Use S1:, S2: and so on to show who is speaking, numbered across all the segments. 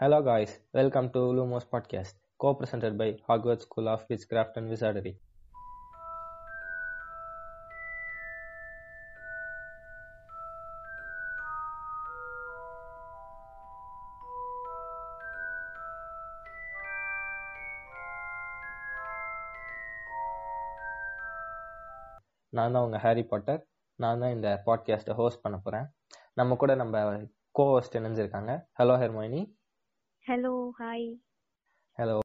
S1: Hello, guys. Welcome to Lumos Podcast, co presented by Hogwarts School of Witchcraft and Wizardry. நான் தான் உங்க Harry Potter நான் தான் இந்த பாட்காஸ்ட்டை ஹோஸ்ட் பண்ண போறேன் நம்ம கூட நம்ம கோ ஹோஸ்ட் இணைஞ்சிருக்காங்க hello Hermione
S2: hello hi
S1: hello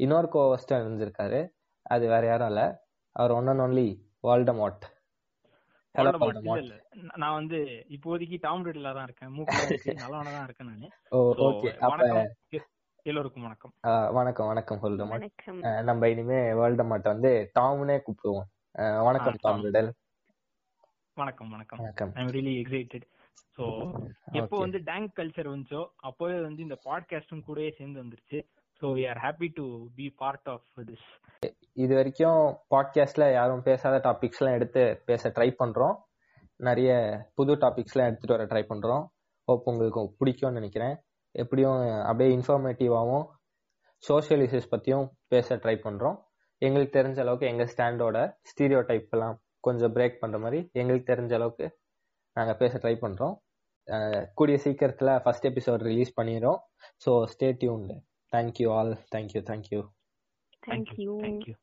S1: இன்னொரு கோ ஹோஸ்ட் இணைஞ்சிருக்காரு அது வேற யாரும் இல்ல. அவர் one and only Voldemort hello Voldemort.
S3: நான் வந்து இப்போதைக்கு டாம் ரிட்ல தான் இருக்கேன். மூக்கு நல்லவனா தான் இருக்கேன் நானு.
S1: ஓகே அப்ப
S3: எல்லோருக்கும் வணக்கம்.
S1: வணக்கம் வணக்கம் அஹ் நம்ம இனிமே வால்டமாட் வந்து டாம்னே கூப்பிடுவோம். வணக்கம் டாம். ரிடல்
S3: வணக்கம் வணக்கம்.
S1: வணக்கம்.
S3: I am really excited so எப்போ. வந்து டேங்க் கல்ச்சர் வந்துச்சோ அப்போவே வந்து இந்த பாட்காஸ்டும் கூடயே சேர்ந்து வந்துருச்சு. So we are happy to be part of this
S1: இது வரைக்கும் பாட்காஸ்ட்ல யாரும் பேசாத டாபிக்ஸ் எல்லாம் எடுத்து பேச ட்ரை பண்றோம். நிறைய புது டாபிக்ஸ் எல்லாம் எடுத்துட்டு வர ட்ரை பண்றோம். ஹோப் உங்களுக்கு பிடிக்கும்னு நினைக்கிறேன். எப்படியும் அப்படியே இன்ஃபர்மேட்டிவாகவும் சோஷியல் இஷ்யூஸ் பத்தியும் பேச ட்ரை பண்றோம். எங்களுக்கு தெரிஞ்ச அளவுக்கு எங்க ஸ்டாண்டோட ஸ்டீரியோ டைப் எல்லாம் கொஞ்சம் பிரேக் பண்ற மாதிரி எங்களுக்கு தெரிஞ்ச அளவுக்கு நாங்க பேச ட்ரை பண்றோம். அஹ் கூடிய சீக்கிரத்துல ஃபர்ஸ்ட் எபிசோட் ரிலீஸ் பண்ணிடுறோம். So stay tuned thank you all thank you thank you
S2: thank you
S3: thank you